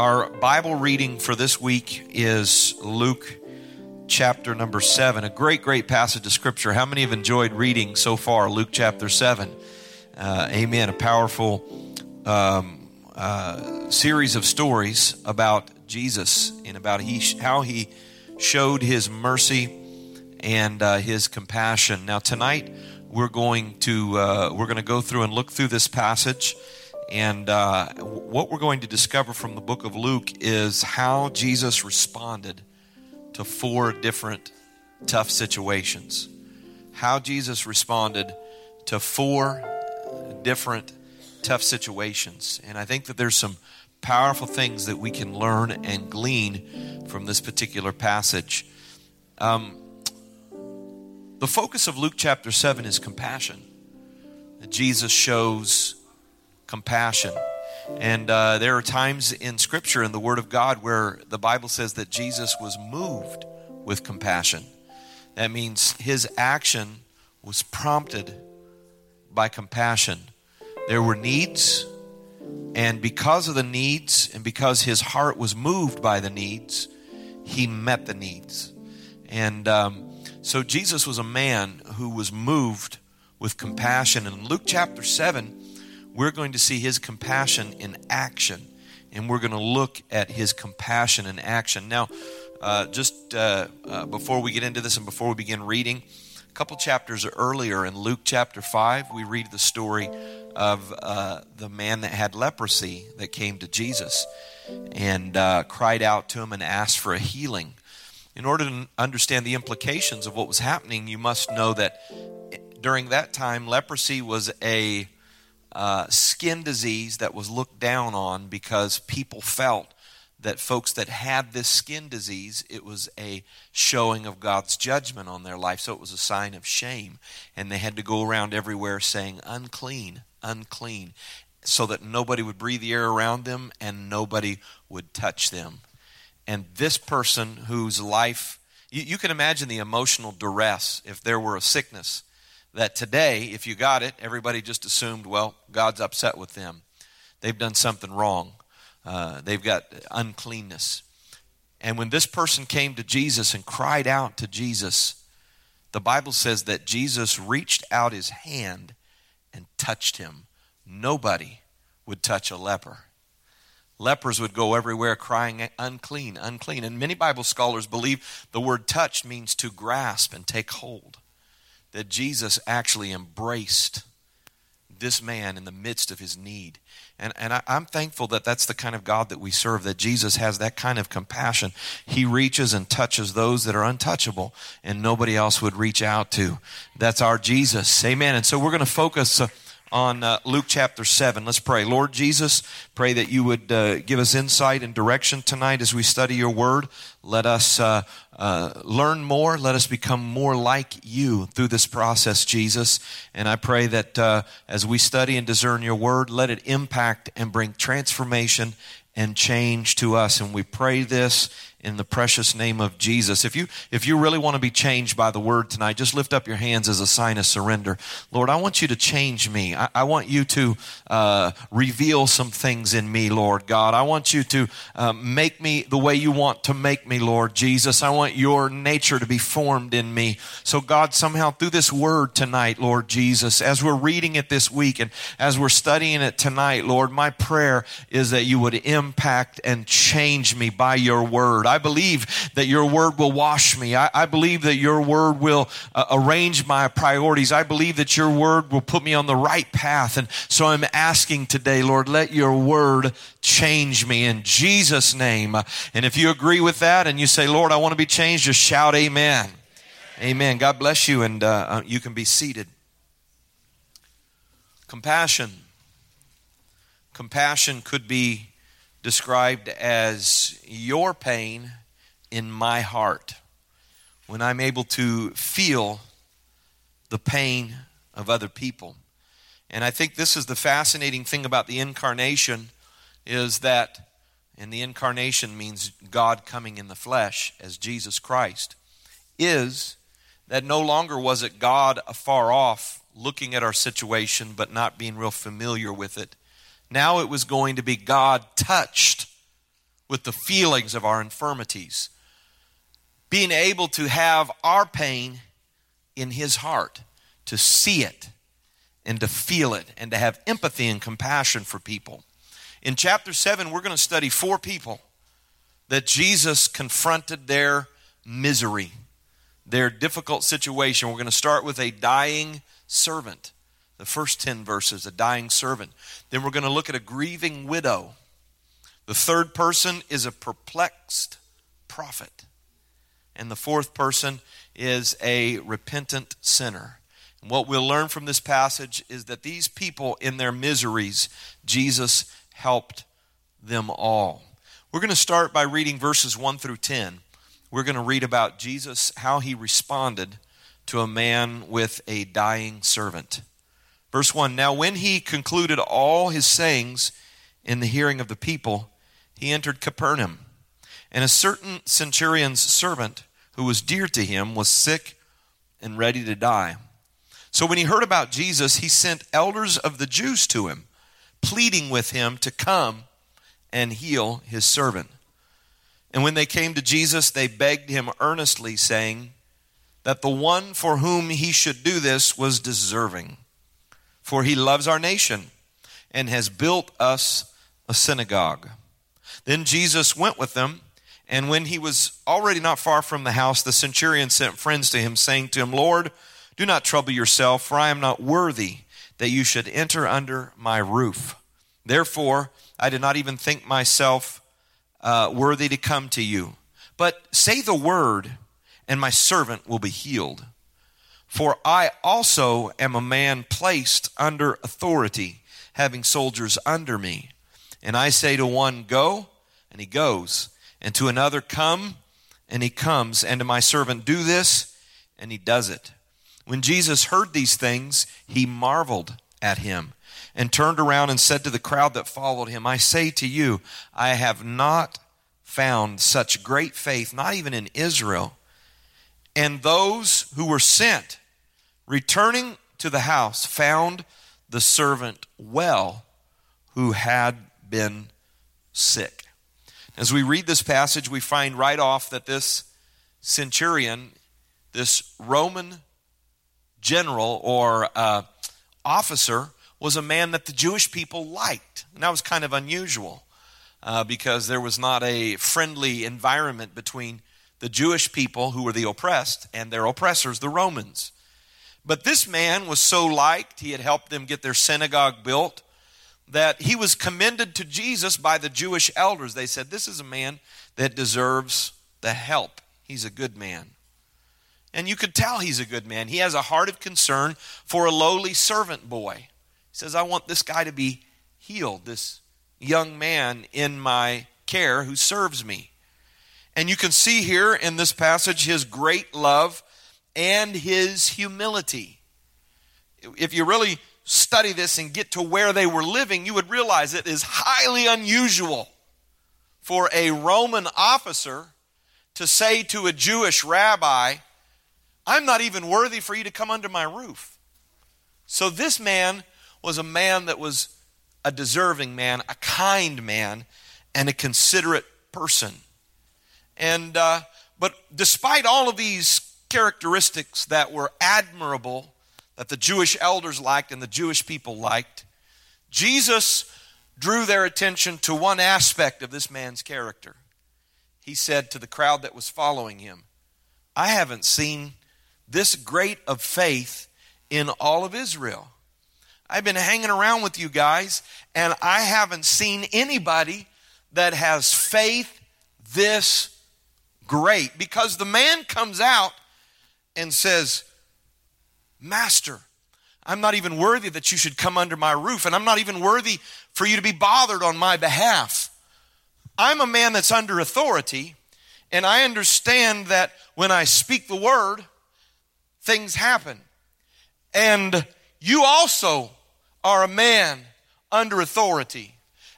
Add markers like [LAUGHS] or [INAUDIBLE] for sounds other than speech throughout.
Our Bible reading for this week is Luke chapter number 7, a great, great passage of Scripture. How many have enjoyed reading so far Luke chapter 7? Uh, amen. A powerful um, uh, series of stories about Jesus and about he, how he showed his mercy and uh, his compassion. Now, tonight, we're going to uh, we're going to go through and look through this passage and uh, what we're going to discover from the book of Luke is how Jesus responded to four different tough situations. How Jesus responded to four different tough situations. And I think that there's some powerful things that we can learn and glean from this particular passage. Um, the focus of Luke chapter 7 is compassion. Jesus shows compassion. And uh, there are times in Scripture, in the Word of God, where the Bible says that Jesus was moved with compassion. That means his action was prompted by compassion. There were needs, and because of the needs, and because his heart was moved by the needs, he met the needs. And um, so Jesus was a man who was moved with compassion. In Luke chapter 7, we're going to see his compassion in action. And we're going to look at his compassion in action. Now, uh, just uh, uh, before we get into this and before we begin reading, a couple chapters earlier in Luke chapter 5, we read the story of uh, the man that had leprosy that came to Jesus and uh, cried out to him and asked for a healing. In order to understand the implications of what was happening, you must know that during that time, leprosy was a uh, skin disease that was looked down on because people felt that folks that had this skin disease, it was a showing of God's judgment on their life. So it was a sign of shame. And they had to go around everywhere saying, unclean, unclean, so that nobody would breathe the air around them and nobody would touch them. And this person whose life, you, you can imagine the emotional duress if there were a sickness that today, if you got it, everybody just assumed, well, God's upset with them. They've done something wrong. Uh, they've got uncleanness. And when this person came to Jesus and cried out to Jesus, the Bible says that Jesus reached out his hand and touched him. Nobody would touch a leper. Lepers would go everywhere crying, unclean, unclean. And many Bible scholars believe the word touch means to grasp and take hold that Jesus actually embraced this man in the midst of his need. And, and I, am thankful that that's the kind of God that we serve, that Jesus has that kind of compassion. He reaches and touches those that are untouchable and nobody else would reach out to. That's our Jesus. Amen. And so we're going to focus. Uh, on uh, Luke chapter 7. Let's pray. Lord Jesus, pray that you would uh, give us insight and direction tonight as we study your word. Let us uh, uh, learn more. Let us become more like you through this process, Jesus. And I pray that uh, as we study and discern your word, let it impact and bring transformation and change to us. And we pray this in the precious name of Jesus. If you if you really want to be changed by the word tonight, just lift up your hands as a sign of surrender. Lord, I want you to change me. I, I want you to uh, reveal some things in me, Lord God. I want you to uh, make me the way you want to make me, Lord Jesus. I want your nature to be formed in me. So, God, somehow through this word tonight, Lord Jesus, as we're reading it this week and as we're studying it tonight, Lord, my prayer is that you would impact and change me by your word. I believe that your word will wash me. I, I believe that your word will uh, arrange my priorities. I believe that your word will put me on the right path. And so I'm asking today, Lord, let your word change me in Jesus' name. And if you agree with that and you say, Lord, I want to be changed, just shout amen. Amen. God bless you, and uh, uh you can be seated. Compassion. Compassion could be described as your pain in my heart. When I'm able to feel the pain of other people. And I think this is the fascinating thing about the incarnation is that and the incarnation means God coming in the flesh as Jesus Christ is that no longer was it God afar off looking at our situation but not being real familiar with it now it was going to be God touched with the feelings of our infirmities. Being able to have our pain in His heart, to see it and to feel it, and to have empathy and compassion for people. In chapter 7, we're going to study four people that Jesus confronted their misery, their difficult situation. We're going to start with a dying servant. The first 10 verses, a dying servant. Then we're going to look at a grieving widow. The third person is a perplexed prophet. And the fourth person is a repentant sinner. And what we'll learn from this passage is that these people, in their miseries, Jesus helped them all. We're going to start by reading verses 1 through 10. We're going to read about Jesus, how he responded to a man with a dying servant. Verse 1 Now, when he concluded all his sayings in the hearing of the people, he entered Capernaum. And a certain centurion's servant, who was dear to him, was sick and ready to die. So when he heard about Jesus, he sent elders of the Jews to him, pleading with him to come and heal his servant. And when they came to Jesus, they begged him earnestly, saying that the one for whom he should do this was deserving for he loves our nation and has built us a synagogue. Then Jesus went with them, and when he was already not far from the house, the centurion sent friends to him, saying to him, Lord, do not trouble yourself, for I am not worthy that you should enter under my roof. Therefore, I did not even think myself uh, worthy to come to you. But say the word, and my servant will be healed. For I also am a man placed under authority, having soldiers under me. And I say to one, Go, and he goes, and to another, Come, and he comes, and to my servant, Do this, and he does it. When Jesus heard these things, he marveled at him and turned around and said to the crowd that followed him, I say to you, I have not found such great faith, not even in Israel. And those who were sent returning to the house, found the servant well who had been sick. As we read this passage, we find right off that this centurion, this Roman general or uh, officer, was a man that the Jewish people liked. And that was kind of unusual uh, because there was not a friendly environment between the Jewish people, who were the oppressed, and their oppressors, the Romans. But this man was so liked, he had helped them get their synagogue built, that he was commended to Jesus by the Jewish elders. They said, This is a man that deserves the help. He's a good man. And you could tell he's a good man. He has a heart of concern for a lowly servant boy. He says, I want this guy to be healed, this young man in my care who serves me. And you can see here in this passage his great love and his humility. If you really study this and get to where they were living, you would realize it is highly unusual for a Roman officer to say to a Jewish rabbi, I'm not even worthy for you to come under my roof. So this man was a man that was a deserving man, a kind man, and a considerate person. And uh, but despite all of these characteristics that were admirable that the Jewish elders liked and the Jewish people liked, Jesus drew their attention to one aspect of this man's character. He said to the crowd that was following him, I haven't seen this great of faith in all of Israel. I've been hanging around with you guys, and I haven't seen anybody that has faith this great because the man comes out and says, Master, I'm not even worthy that you should come under my roof, and I'm not even worthy for you to be bothered on my behalf. I'm a man that's under authority, and I understand that when I speak the word, things happen. And you also are a man under authority.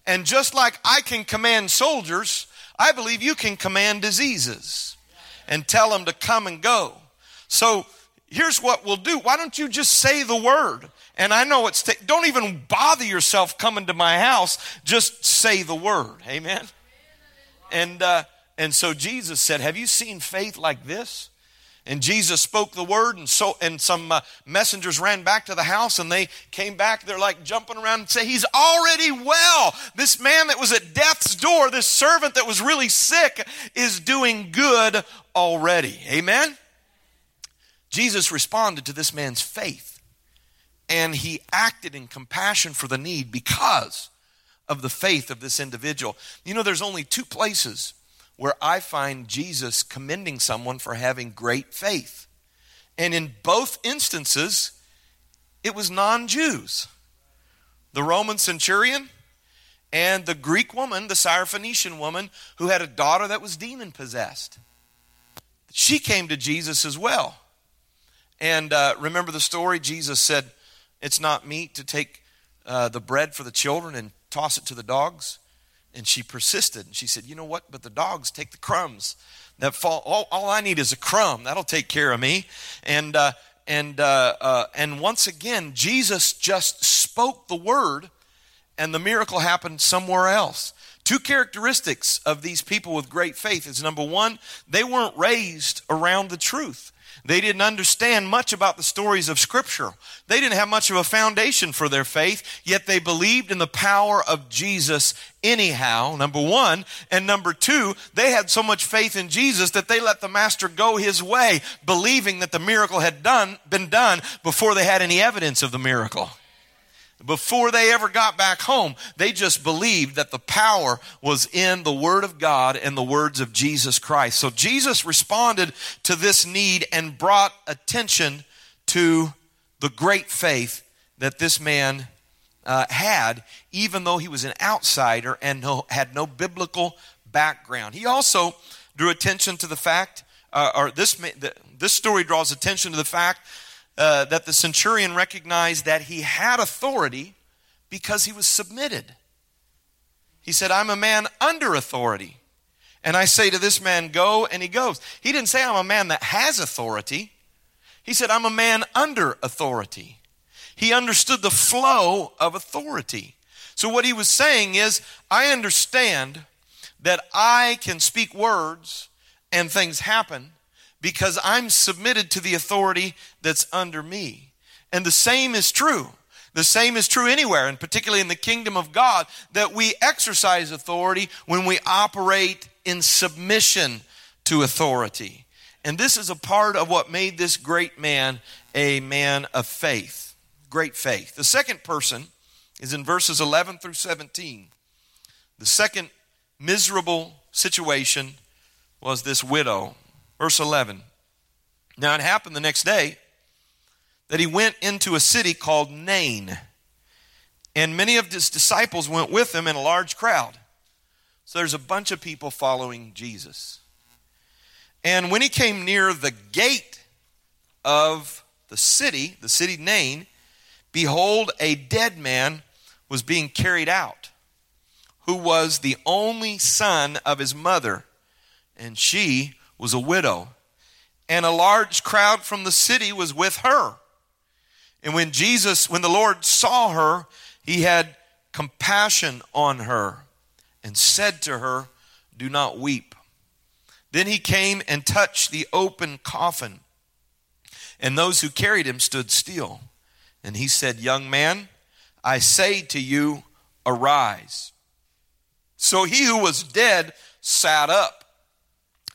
And just like I can command soldiers, I believe you can command diseases and tell them to come and go. So here's what we'll do. Why don't you just say the word? And I know it's, t- don't even bother yourself coming to my house. Just say the word. Amen. And, uh, and so Jesus said, Have you seen faith like this? And Jesus spoke the word, and so and some uh, messengers ran back to the house, and they came back. They're like jumping around and say, "He's already well. This man that was at death's door, this servant that was really sick, is doing good already." Amen. Jesus responded to this man's faith, and he acted in compassion for the need because of the faith of this individual. You know, there's only two places where I find Jesus commending someone for having great faith. And in both instances, it was non Jews. The Roman centurion and the Greek woman, the Syrophoenician woman, who had a daughter that was demon possessed. She came to Jesus as well. And uh, remember the story? Jesus said, It's not meet to take uh, the bread for the children and toss it to the dogs. And she persisted. And she said, You know what? But the dogs take the crumbs that fall. All, all I need is a crumb. That'll take care of me. And, uh, and, uh, uh, and once again, Jesus just spoke the word, and the miracle happened somewhere else. Two characteristics of these people with great faith is number one, they weren't raised around the truth. They didn't understand much about the stories of Scripture. They didn't have much of a foundation for their faith, yet they believed in the power of Jesus anyhow, number one. And number two, they had so much faith in Jesus that they let the Master go his way, believing that the miracle had done, been done before they had any evidence of the miracle. Before they ever got back home, they just believed that the power was in the Word of God and the words of Jesus Christ. So Jesus responded to this need and brought attention to the great faith that this man uh, had, even though he was an outsider and no, had no biblical background. He also drew attention to the fact, uh, or this, this story draws attention to the fact uh, that the centurion recognized that he had authority because he was submitted. He said, I'm a man under authority. And I say to this man, go, and he goes. He didn't say, I'm a man that has authority. He said, I'm a man under authority. He understood the flow of authority. So, what he was saying is, I understand that I can speak words and things happen because I'm submitted to the authority that's under me. And the same is true. The same is true anywhere, and particularly in the kingdom of God, that we exercise authority when we operate in submission to authority. And this is a part of what made this great man a man of faith. Great faith. The second person is in verses 11 through 17. The second miserable situation was this widow. Verse 11. Now it happened the next day that he went into a city called Nain, and many of his disciples went with him in a large crowd. So there's a bunch of people following Jesus. And when he came near the gate of the city, the city Nain, behold, a dead man was being carried out, who was the only son of his mother, and she was a widow, and a large crowd from the city was with her. And when Jesus, when the Lord saw her, he had compassion on her and said to her, Do not weep. Then he came and touched the open coffin, and those who carried him stood still. And he said, Young man, I say to you, arise. So he who was dead sat up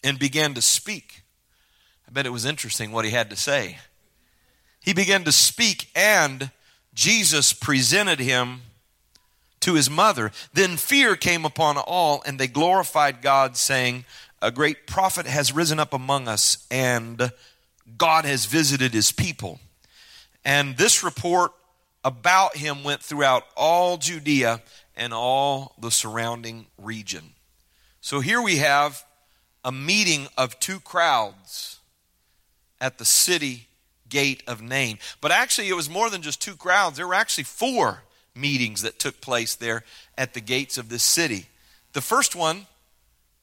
and began to speak. I bet it was interesting what he had to say. He began to speak, and Jesus presented him to his mother. Then fear came upon all, and they glorified God, saying, A great prophet has risen up among us, and God has visited his people. And this report about him went throughout all Judea and all the surrounding region. So here we have a meeting of two crowds at the city gate of Nain. But actually, it was more than just two crowds. There were actually four meetings that took place there at the gates of this city. The first one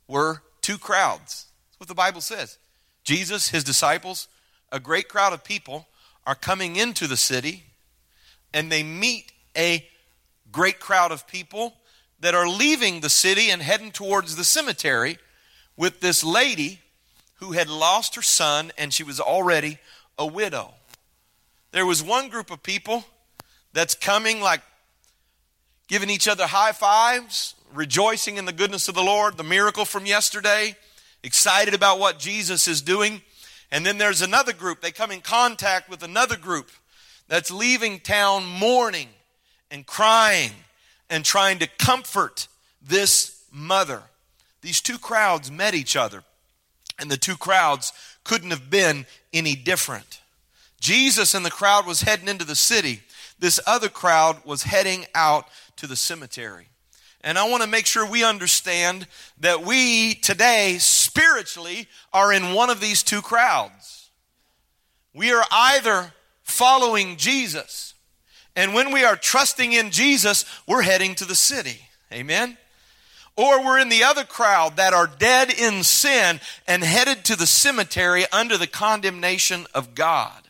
were two crowds. That's what the Bible says. Jesus, his disciples, a great crowd of people are coming into the city and they meet a great crowd of people that are leaving the city and heading towards the cemetery with this lady who had lost her son and she was already a widow. There was one group of people that's coming like giving each other high fives, rejoicing in the goodness of the Lord, the miracle from yesterday, excited about what Jesus is doing. And then there's another group, they come in contact with another group that's leaving town mourning and crying and trying to comfort this mother. These two crowds met each other, and the two crowds couldn't have been any different. Jesus and the crowd was heading into the city. This other crowd was heading out to the cemetery. And I want to make sure we understand that we today spiritually are in one of these two crowds. We are either following Jesus, and when we are trusting in Jesus, we're heading to the city. Amen? Or we're in the other crowd that are dead in sin and headed to the cemetery under the condemnation of God.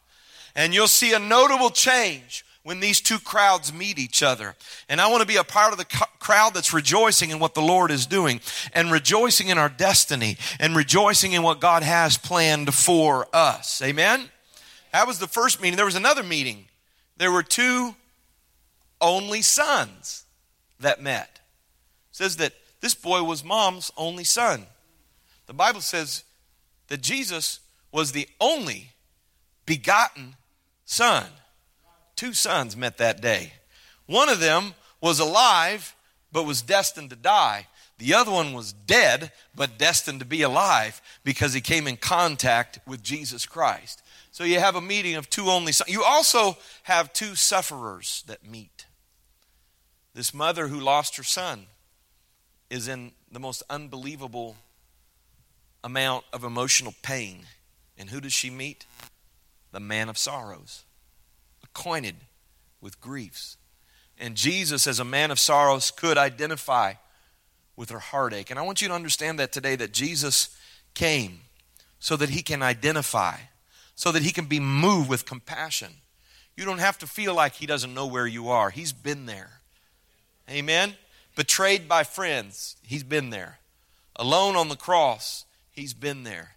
And you'll see a notable change when these two crowds meet each other. And I want to be a part of the crowd that's rejoicing in what the Lord is doing and rejoicing in our destiny and rejoicing in what God has planned for us. Amen? That was the first meeting. There was another meeting. There were two only sons that met. It says that this boy was mom's only son. The Bible says that Jesus was the only begotten son. Two sons met that day. One of them was alive, but was destined to die. The other one was dead, but destined to be alive because he came in contact with Jesus Christ. So you have a meeting of two only sons. You also have two sufferers that meet. This mother who lost her son is in the most unbelievable amount of emotional pain. And who does she meet? The man of sorrows acquainted with griefs. And Jesus, as a man of sorrows, could identify with her heartache. And I want you to understand that today that Jesus came so that he can identify, so that he can be moved with compassion. You don't have to feel like he doesn't know where you are. He's been there. Amen. Betrayed by friends, he's been there. Alone on the cross, he's been there.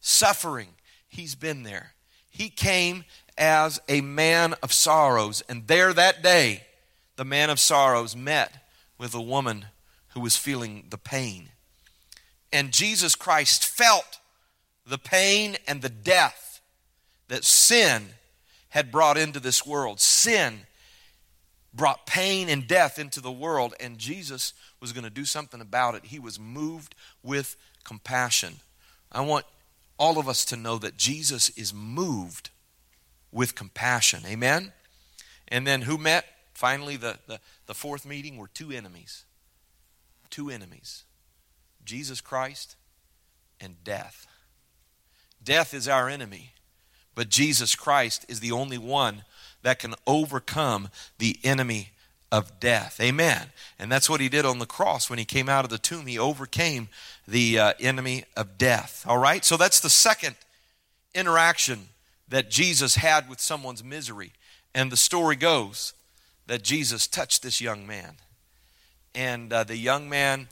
Suffering, he's been there. He came as a man of sorrows. And there that day, the man of sorrows met with a woman who was feeling the pain. And Jesus Christ felt the pain and the death that sin had brought into this world. Sin brought pain and death into the world, and Jesus was going to do something about it. He was moved with compassion. I want all of us to know that Jesus is moved with compassion. Amen? And then who met? Finally, the, the, the fourth meeting were two enemies. Two enemies Jesus Christ and death. Death is our enemy, but Jesus Christ is the only one that can overcome the enemy of death. Amen. And that's what he did on the cross when he came out of the tomb. He overcame the uh, enemy of death. All right? So that's the second interaction that Jesus had with someone's misery. And the story goes that Jesus touched this young man. And uh, the young man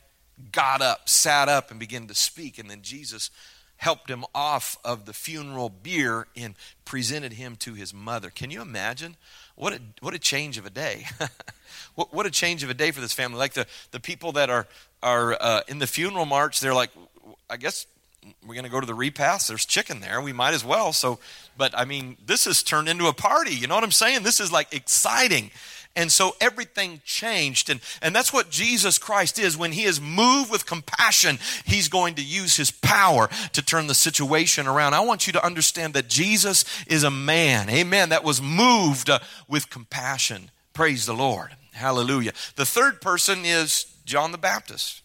got up, sat up, and began to speak. And then Jesus helped him off of the funeral bier and presented him to his mother. Can you imagine? What a, what a change of a day. [LAUGHS] what, what a change of a day for this family. Like the, the people that are, are uh, in the funeral march, they're like, I guess we're going to go to the repast. There's chicken there. We might as well. So, but I mean, this has turned into a party. You know what I'm saying? This is like exciting. And so everything changed. And, and that's what Jesus Christ is. When he is moved with compassion, he's going to use his power to turn the situation around. I want you to understand that Jesus is a man, amen, that was moved uh, with compassion. Praise the Lord. Hallelujah. The third person is John the Baptist.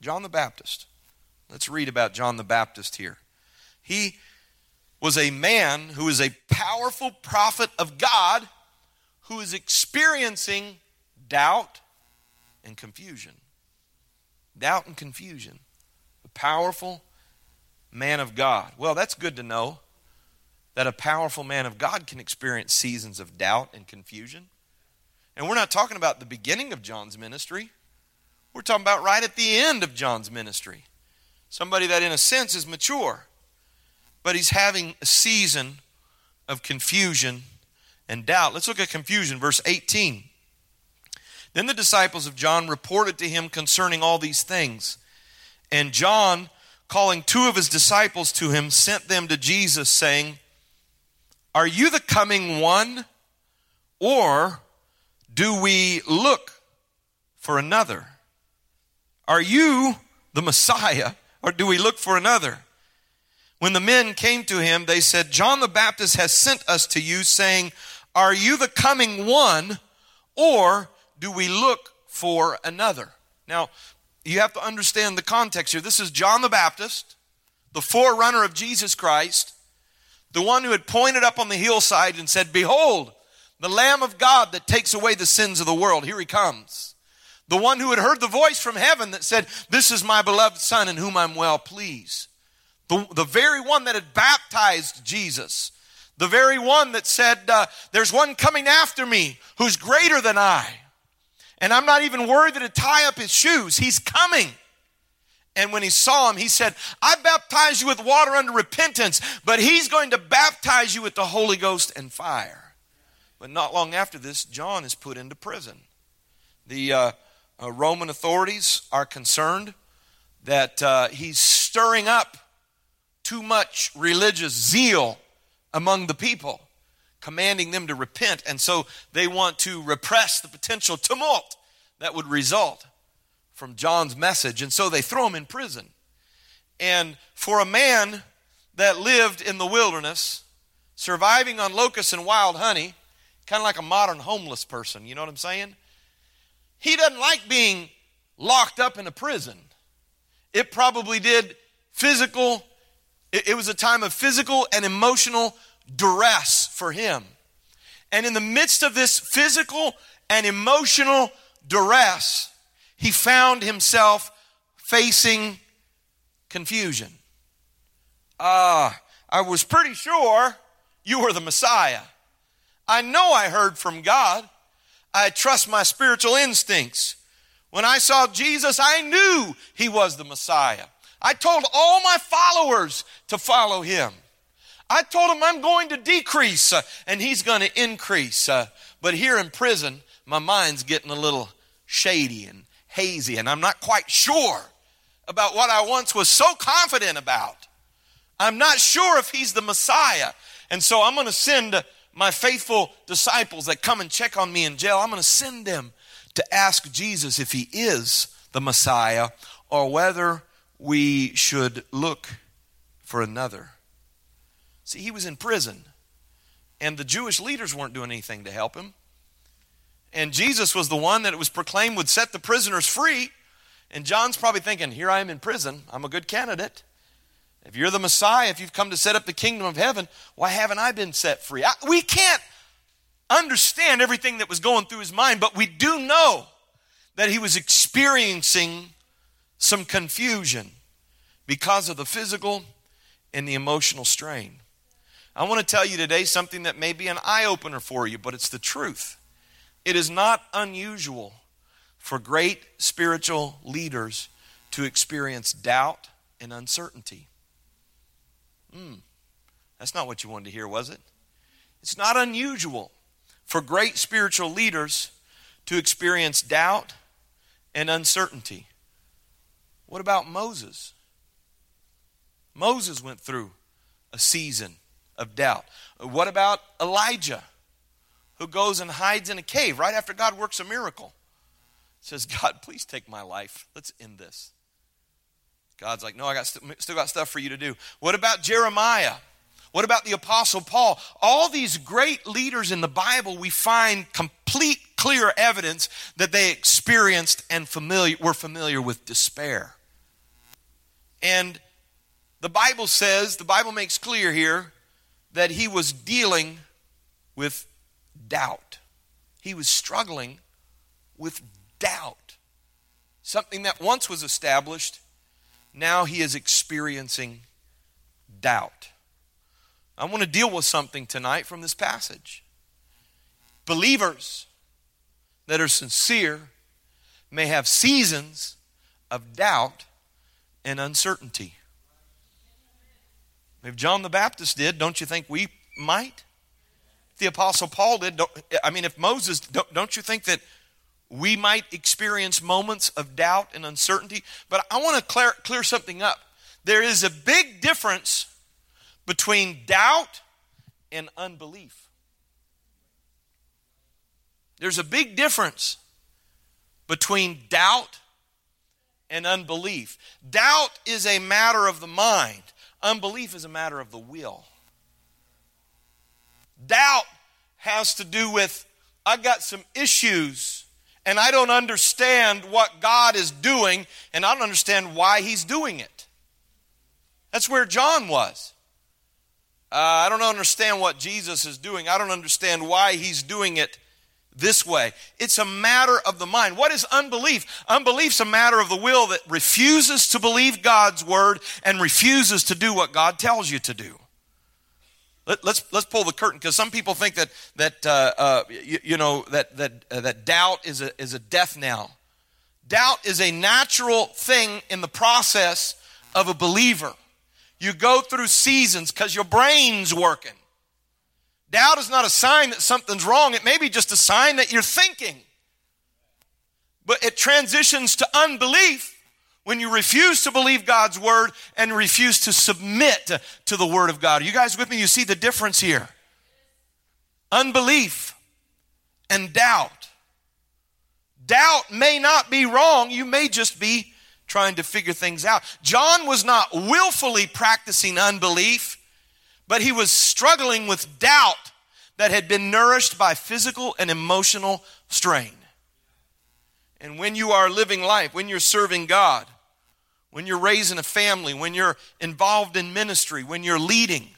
John the Baptist. Let's read about John the Baptist here. He was a man who is a powerful prophet of God who is experiencing doubt and confusion. Doubt and confusion. A powerful man of God. Well, that's good to know that a powerful man of God can experience seasons of doubt and confusion. And we're not talking about the beginning of John's ministry. We're talking about right at the end of John's ministry. Somebody that, in a sense, is mature, but he's having a season of confusion and doubt. Let's look at confusion, verse 18. Then the disciples of John reported to him concerning all these things. And John, calling two of his disciples to him, sent them to Jesus, saying, Are you the coming one, or do we look for another? Are you the Messiah, or do we look for another? When the men came to him, they said, John the Baptist has sent us to you, saying, Are you the coming one, or do we look for another? Now, you have to understand the context here. This is John the Baptist, the forerunner of Jesus Christ, the one who had pointed up on the hillside and said, Behold, the Lamb of God that takes away the sins of the world. Here he comes. The one who had heard the voice from heaven that said, This is my beloved Son in whom I'm well pleased. The, the very one that had baptized Jesus. The very one that said, uh, There's one coming after me who's greater than I. And I'm not even worthy to tie up his shoes. He's coming. And when he saw him, he said, I baptize you with water under repentance, but he's going to baptize you with the Holy Ghost and fire. But not long after this, John is put into prison. The uh, uh, Roman authorities are concerned that uh, he's stirring up too much religious zeal among the people commanding them to repent. And so they want to repress the potential tumult that would result from John's message. And so they throw him in prison. And for a man that lived in the wilderness, surviving on locusts and wild honey, kind of like a modern homeless person, you know what I'm saying? He doesn't like being locked up in a prison. It probably did physical, it, was a time of physical and emotional duress for him. And in the midst of this physical and emotional duress, he found himself facing confusion. Ah, uh, I was pretty sure you were the Messiah. I know I heard from God. I trust my spiritual instincts. When I saw Jesus, I knew he was the Messiah. I told all my followers to follow him. I told him I'm going to decrease uh, and he's going to increase. Uh, but here in prison, my mind's getting a little shady and hazy, and I'm not quite sure about what I once was so confident about. I'm not sure if he's the Messiah. And so I'm going to send my faithful disciples that come and check on me in jail, I'm going to send them to ask Jesus if he is the Messiah or whether we should look for another. See, he was in prison, and the Jewish leaders weren't doing anything to help him. And Jesus was the one that it was proclaimed would set the prisoners free. And John's probably thinking, Here I am in prison. I'm a good candidate. If you're the Messiah, if you've come to set up the kingdom of heaven, why haven't I been set free? I, we can't understand everything that was going through his mind, but we do know that he was experiencing some confusion because of the physical and the emotional strain. I want to tell you today something that may be an eye opener for you, but it's the truth. It is not unusual for great spiritual leaders to experience doubt and uncertainty. Hmm, that's not what you wanted to hear, was it? It's not unusual for great spiritual leaders to experience doubt and uncertainty. What about Moses? Moses went through a season of doubt. What about Elijah, who goes and hides in a cave right after God works a miracle? Says, God, please take my life. Let's end this. God's like, no, I got st- still got stuff for you to do. What about Jeremiah? What about the Apostle Paul? All these great leaders in the Bible, we find complete, clear evidence that they experienced and familiar, were familiar with despair. And the Bible says, the Bible makes clear here that he was dealing with doubt. He was struggling with doubt. Something that once was established, now he is experiencing doubt. I want to deal with something tonight from this passage. Believers that are sincere, may have seasons of doubt and uncertainty. If John the Baptist did, don't you think we might? If the Apostle Paul did, I mean, if Moses, don't, don't you think that we might experience moments of doubt and uncertainty? But I want to clear, clear something up. There is a big difference between doubt and unbelief. There's a big difference between doubt and unbelief. Doubt is a matter of the mind, unbelief is a matter of the will. Doubt has to do with, I got some issues and I don't understand what God is doing and I don't understand why He's doing it. That's where John was. Uh, I don't understand what Jesus is doing. I don't understand why He's doing it this way. It's a matter of the mind. What is unbelief? Unbelief's a matter of the will that refuses to believe God's word and refuses to do what God tells you to do. Let, us let's, let's pull the curtain because some people think that that uh, uh, you, you, know that that uh, that doubt is a is a death knell. Doubt is a natural thing in the process of a believer. You go through seasons because your brain's working. Doubt is not a sign that something's wrong, it may be just a sign that you're thinking. But it transitions to unbelief when you refuse to believe God's word and refuse to submit to the word of God. Are you guys with me? You see the difference here. Unbelief and doubt. Doubt may not be wrong, you may just be trying to figure things out. John was not willfully practicing unbelief but he was struggling with doubt that had been nourished by physical and emotional strain. And when you are living life, when you're serving God, when you're raising a family, when you're involved in ministry, when you're leading,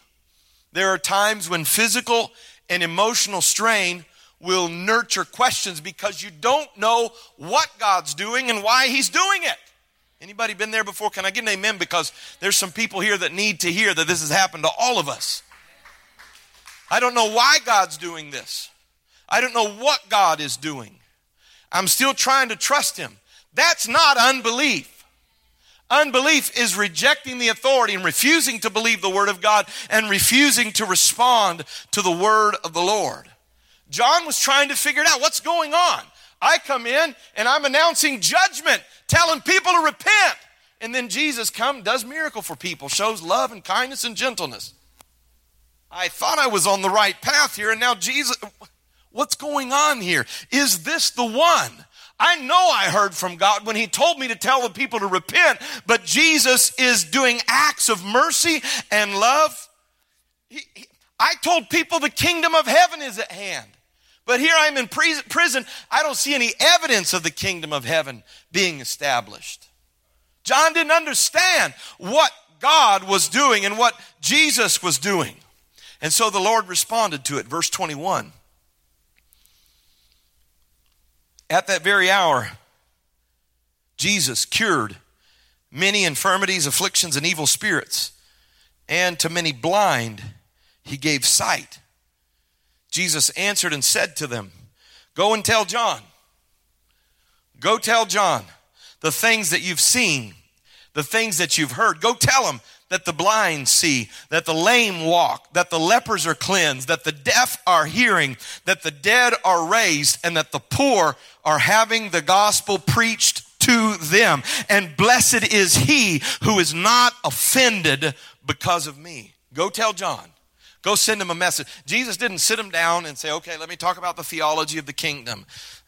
there are times when physical and emotional strain will nurture questions because you don't know what God's doing and why He's doing it. Anybody been there before? Can I get an amen? Because there's some people here that need to hear that this has happened to all of us. I don't know why God's doing this. I don't know what God is doing. I'm still trying to trust Him. That's not unbelief. Unbelief is rejecting the authority and refusing to believe the Word of God and refusing to respond to the Word of the Lord. John was trying to figure it out. What's going on? I come in and I'm announcing judgment telling people to repent. And then Jesus comes, does miracle for people, shows love and kindness and gentleness. I thought I was on the right path here, and now Jesus, what's going on here? Is this the one? I know I heard from God when He told me to tell the people to repent, but Jesus is doing acts of mercy and love. He, he, I told people the kingdom of heaven is at hand. But here I'm in prison. I don't see any evidence of the kingdom of heaven being established. John didn't understand what God was doing and what Jesus was doing. And so the Lord responded to it. Verse 21. At that very hour, Jesus cured many infirmities, afflictions, and evil spirits, and to many blind, he gave sight. Jesus answered and said to them, Go and tell John. Go tell John the things that you've seen, the things that you've heard. Go tell him that the blind see, that the lame walk, that the lepers are cleansed, that the deaf are hearing, that the dead are raised, and that the poor are having the gospel preached to them. And blessed is he who is not offended because of me. Go tell John. Go send him a message. Jesus didn't sit him down and say, okay, let me talk about the theology of the kingdom.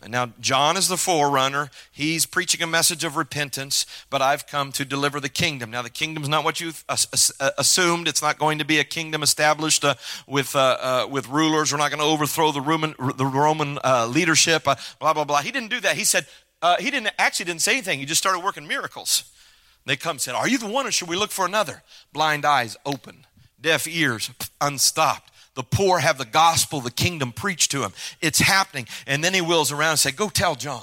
Now, John is the forerunner. He's preaching a message of repentance, but I've come to deliver the kingdom. Now, the kingdom's not what you uh, assumed. It's not going to be a kingdom established uh, with, uh, uh with rulers. We're not going to overthrow the Roman, the Roman uh, leadership, uh, blah, blah, blah. He didn't do that. He said, he didn't actually didn't say anything. He just started working miracles. They come and said, Are you the one or should we look for another? Blind eyes open deaf ears [SNIFFS] unstopped. The poor have the gospel, the kingdom preached to them. It's happening. And then he wheels around and say, Go tell John.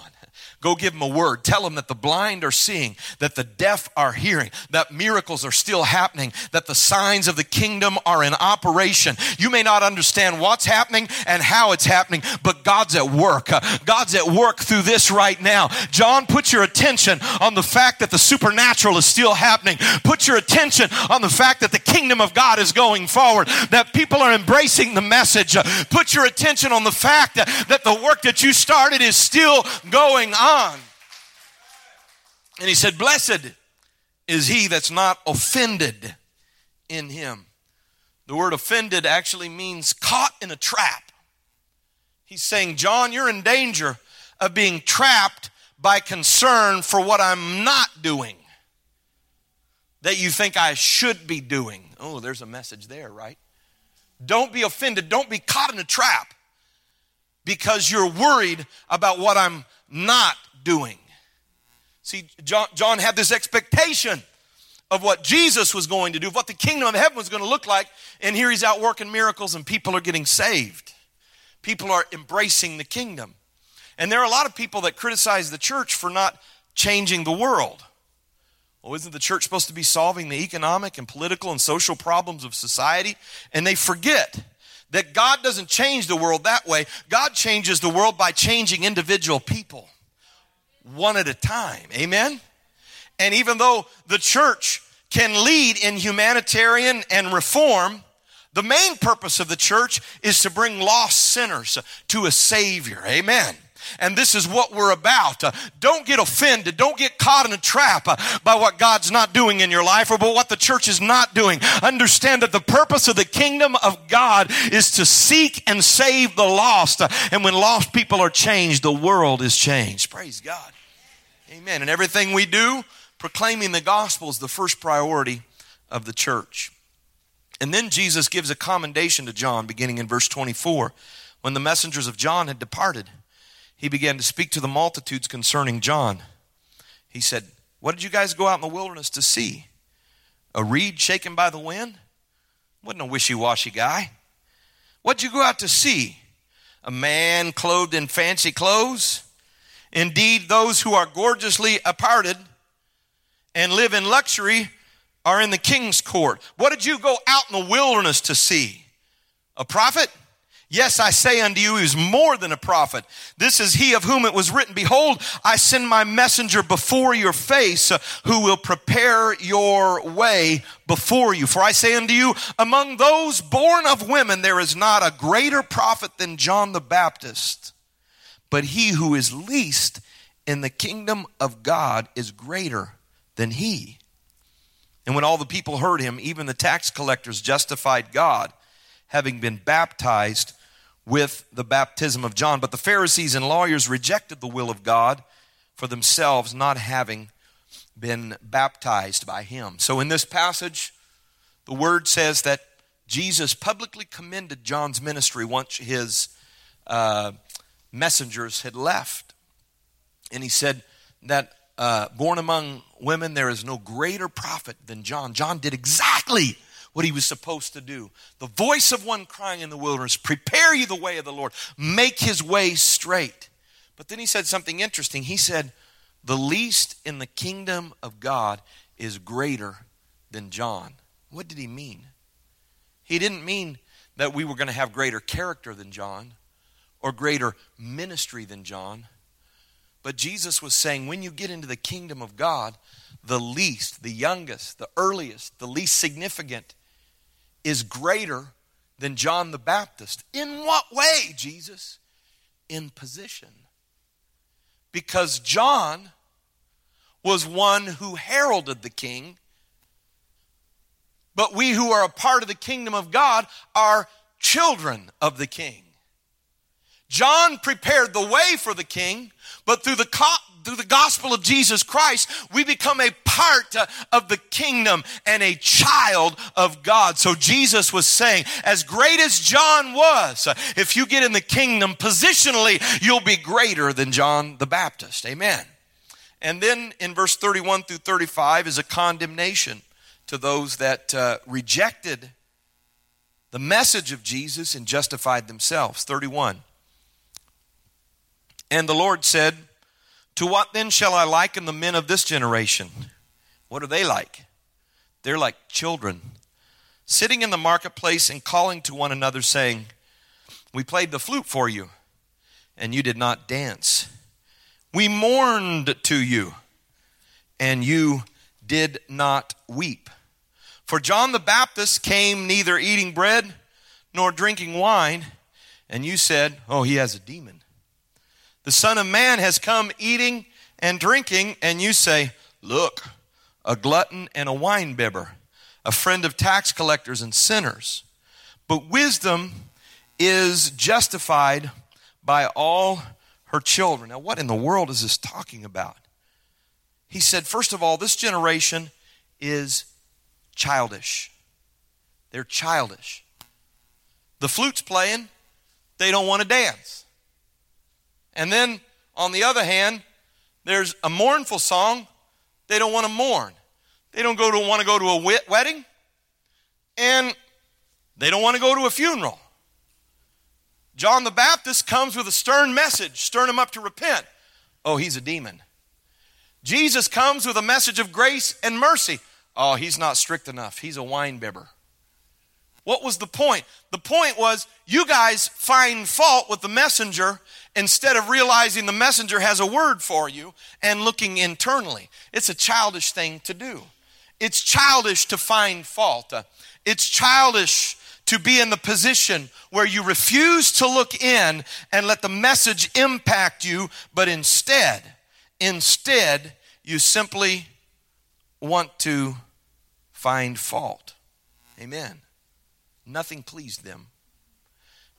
Go give them a word. Tell them that the blind are seeing, that the deaf are hearing, that miracles are still happening, that the signs of the kingdom are in operation. You may not understand what's happening and how it's happening, but God's at work. God's at work through this right now. John, put your attention on the fact that the supernatural is still happening. Put your attention on the fact that the kingdom of God is going forward, that people are embracing the message. Put your attention on the fact that the work that you started is still going on on. And he said, Blessed is he that's not offended in him. The word offended actually means caught in a trap. He's saying, John, you're in danger of being trapped by concern for what I'm not doing that you think I should be doing. Oh, there's a message there, right? Don't be offended. Don't be caught in a trap because you're worried about what I'm not doing. See, John, John had this expectation of what Jesus was going to do, of what the kingdom of heaven was going to look like, and here he's out working miracles and people are getting saved. People are embracing the kingdom. And there are a lot of people that criticize the church for not changing the world. Well, isn't the church supposed to be solving the economic and political and social problems of society? And they forget that God doesn't change the world that way. God changes the world by changing individual people one at a time. Amen? And even though the church can lead in humanitarian and reform, the main purpose of the church is to bring lost sinners to a Savior. Amen and this is what we're about. Uh, don't get offended. Don't get caught in a trap uh, by what God's not doing in your life or by what the church is not doing. Understand that the purpose of the kingdom of God is to seek and save the lost. Uh, and when lost people are changed, the world is changed. Praise God. Amen. And everything we do, proclaiming the gospel is the first priority of the church. And then Jesus gives a commendation to John beginning in verse 24 when the messengers of John had departed he began to speak to the multitudes concerning John. He said, What did you guys go out in the wilderness to see? A reed shaken by the wind? Wasn't a wishy washy guy. What'd you go out to see? A man clothed in fancy clothes? Indeed, those who are gorgeously apparted and live in luxury are in the king's court. What did you go out in the wilderness to see? A prophet? Yes, I say unto you, he is more than a prophet. This is he of whom it was written, Behold, I send my messenger before your face, uh, who will prepare your way before you. For I say unto you, among those born of women, there is not a greater prophet than John the Baptist. But he who is least in the kingdom of God is greater than he. And when all the people heard him, even the tax collectors justified God, having been baptized with the baptism of John. But the Pharisees and lawyers rejected the will of God for themselves, not having been baptized by him. So in this passage, the word says that Jesus publicly commended John's ministry once his uh, messengers had left. And he said that uh, born among women, there is no greater prophet than John. John did exactly what he was supposed to do. The voice of one crying in the wilderness, prepare you the way of the Lord, make his way straight. But then he said something interesting. He said, the least in the kingdom of God is greater than John. What did he mean? He didn't mean that we were going to have greater character than John or greater ministry than John. But Jesus was saying, when you get into the kingdom of God, the least, the youngest, the earliest, the least significant is greater than John the Baptist. In what way, Jesus? In position. Because John was one who heralded the king, but we who are a part of the kingdom of God are children of the king. John prepared the way for the king, but through the through the gospel of Jesus Christ, we become a part uh, of the kingdom and a child of God. So Jesus was saying, as great as John was, uh, if you get in the kingdom positionally, you'll be greater than John the Baptist. Amen. And then in verse 31 through 35 is a condemnation to those that uh, rejected the message of Jesus and justified themselves. 31. And the Lord said, To what then shall I liken the men of this generation? What are they like? They're like children, sitting in the marketplace and calling to one another, saying, We played the flute for you, and you did not dance. We mourned to you, and you did not weep. For John the Baptist came neither eating bread nor drinking wine, and you said, Oh, he has a demon. The Son of Man has come eating and drinking, and you say, Look, a glutton and a winebibber, a friend of tax collectors and sinners. But wisdom is justified by all her children. Now, what in the world is this talking about? He said, first of all, this generation is childish. They're childish. The flute's playing, they don't want to dance. And then, on the other hand, there's a mournful song, they don't want to mourn. They don't go to, want to go to a wedding, and they don't want to go to a funeral. John the Baptist comes with a stern message, stirring him up to repent. Oh, he's a demon. Jesus comes with a message of grace and mercy. Oh, he's not strict enough. He's a wine bibber. What was the point? The point was you guys find fault with the messenger instead of realizing the messenger has a word for you and looking internally. It's a childish thing to do. It's childish to find fault. It's childish to be in the position where you refuse to look in and let the message impact you, but instead, instead, you simply want to find fault. Amen. Nothing pleased them.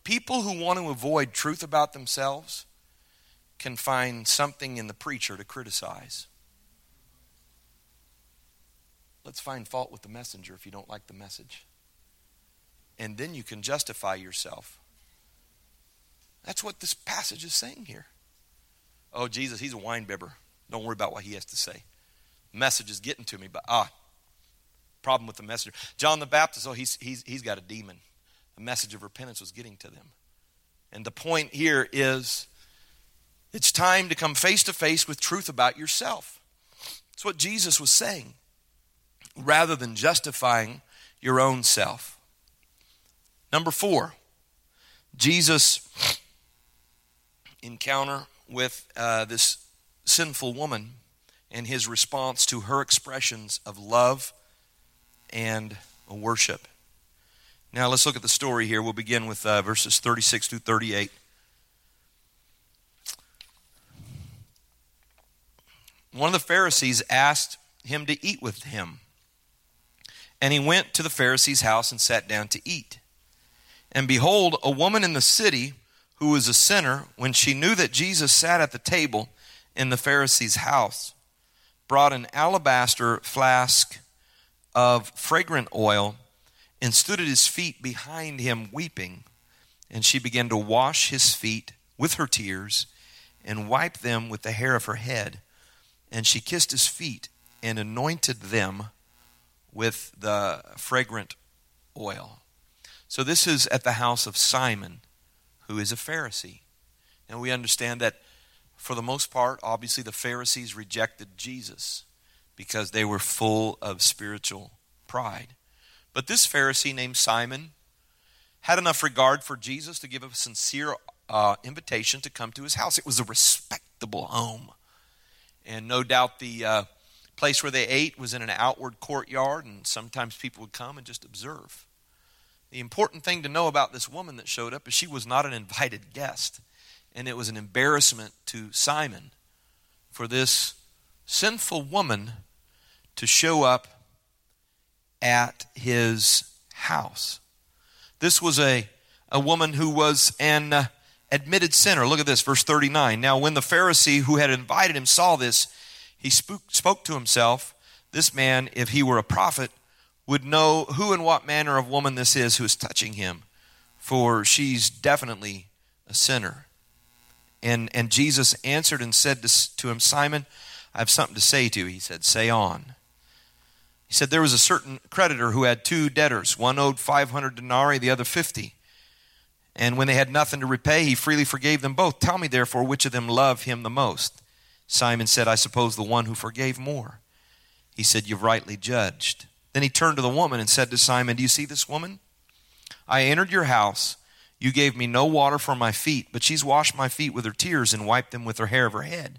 People who want to avoid truth about themselves can find something in the preacher to criticize. Let's find fault with the messenger if you don't like the message and then you can justify yourself. That's what this passage is saying here. Oh, Jesus, he's a wine bibber. Don't worry about what he has to say. Message is getting to me, but ah, problem with the messenger. John the Baptist, oh, he's, he's, he's got a demon. The message of repentance was getting to them. And the point here is it's time to come face to face with truth about yourself. That's what Jesus was saying, rather than justifying your own self. Number four, Jesus' encounter with uh, this sinful woman and his response to her expressions of love and worship. Now let's look at the story here. We'll begin with uh, verses 36 through 38. One of the Pharisees asked him to eat with him. And he went to the Pharisee's house and sat down to eat. And behold, a woman in the city who was a sinner, when she knew that Jesus sat at the table in the Pharisee's house, brought an alabaster flask of fragrant oil and stood at his feet behind him weeping. And she began to wash his feet with her tears and wipe them with the hair of her head. And she kissed his feet and anointed them with the fragrant oil. So this is at the house of Simon, who is a Pharisee. And we understand that for the most part, obviously, the Pharisees rejected Jesus because they were full of spiritual pride. But this Pharisee named Simon had enough regard for Jesus to give a sincere uh, invitation to come to his house. It was a respectable home. And no doubt the uh, place where they ate was in an outward courtyard, and sometimes people would come and just observe. The important thing to know about this woman that showed up is she was not an invited guest. And it was an embarrassment to Simon for this sinful woman to show up at his house. This was a, a woman who was an uh, admitted sinner. Look at this, verse 39. Now, when the Pharisee who had invited him saw this, he spoke, spoke to himself, This man, if he were a prophet, would know who and what manner of woman this is who is touching him, for she's definitely a sinner. And, and Jesus answered and said to, to him, Simon, I have something to say to you. He said, Say on. He said, There was a certain creditor who had two debtors. One owed 500 denarii, the other 50. And when they had nothing to repay, he freely forgave them both. Tell me, therefore, which of them loved him the most? Simon said, I suppose the one who forgave more. He said, You've rightly judged. Then he turned to the woman and said to Simon, Do you see this woman? I entered your house. You gave me no water for my feet, but she's washed my feet with her tears and wiped them with her hair of her head.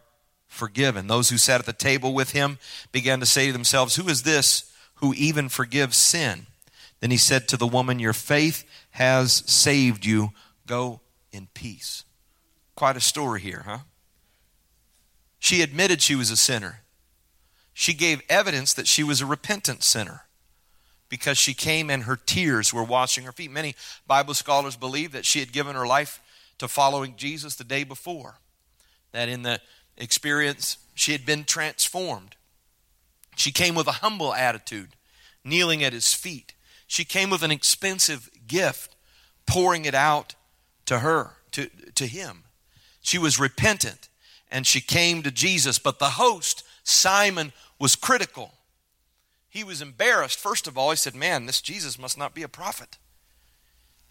forgiven. Those who sat at the table with him began to say to themselves, Who is this who even forgives sin? Then he said to the woman, Your faith has saved you. Go in peace. Quite a story here, huh? She admitted she was a sinner. She gave evidence that she was a repentant sinner because she came and her tears were washing her feet. Many Bible scholars believe that she had given her life to following Jesus the day before. That in the experience, she had been transformed. She came with a humble attitude, kneeling at his feet. She came with an expensive gift, pouring it out to her, to, to him. She was repentant and she came to Jesus. But the host, Simon, was critical. He was embarrassed. First of all, he said, Man, this Jesus must not be a prophet.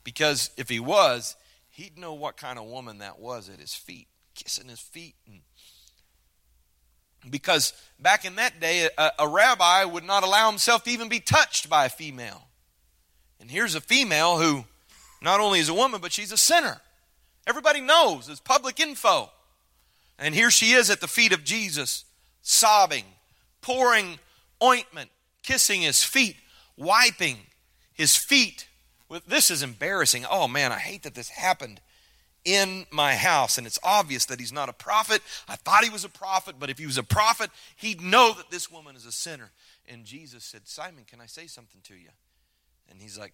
Because if he was, he'd know what kind of woman that was at his feet, kissing his feet and because back in that day, a, a, rabbi would not allow himself to even be touched by a female. And here's a female who not only is a woman, but she's a sinner. Everybody knows, it's public info. And here she is at the feet of Jesus, sobbing, pouring ointment, kissing his feet, wiping his feet. This is embarrassing. Oh man, I hate that this happened in my house. And it's obvious that he's not a prophet. I thought he was a prophet, but if he was a prophet, he'd know that this woman is a sinner. And Jesus said, Simon, can I say something to you? And he's like,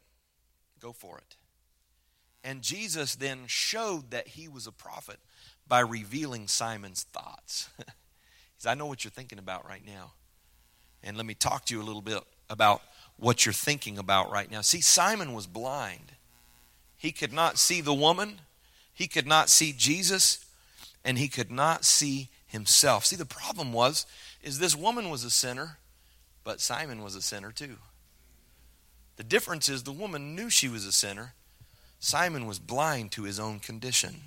Go for it. And Jesus then showed that he was a prophet by revealing Simon's thoughts. [LAUGHS] he said, I know what you're thinking about right now. And let me talk to you a little bit about what you're thinking about right now. See, Simon was blind. He could not see the woman, he could not see Jesus and he could not see himself. See, the problem was is this woman was a sinner, but Simon was a sinner too. The difference is the woman knew she was a sinner. Simon was blind to his own condition.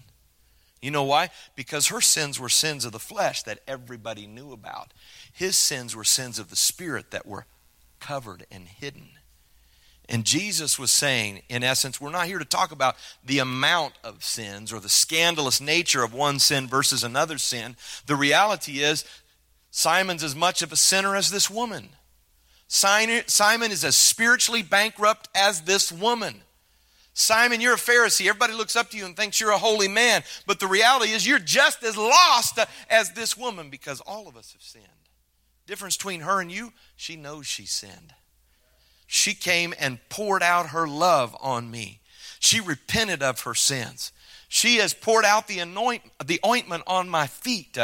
You know why? Because her sins were sins of the flesh that everybody knew about. His sins were sins of the spirit that were covered and hidden. And Jesus was saying, in essence, we're not here to talk about the amount of sins or the scandalous nature of one sin versus another sin. The reality is, Simon's as much of a sinner as this woman. Simon is as spiritually bankrupt as this woman. Simon, you're a Pharisee. Everybody looks up to you and thinks you're a holy man. But the reality is, you're just as lost as this woman because all of us have sinned. Difference between her and you, she knows she sinned she came and poured out her love on me. She repented of her sins. She has poured out the, anoint, the ointment on my feet.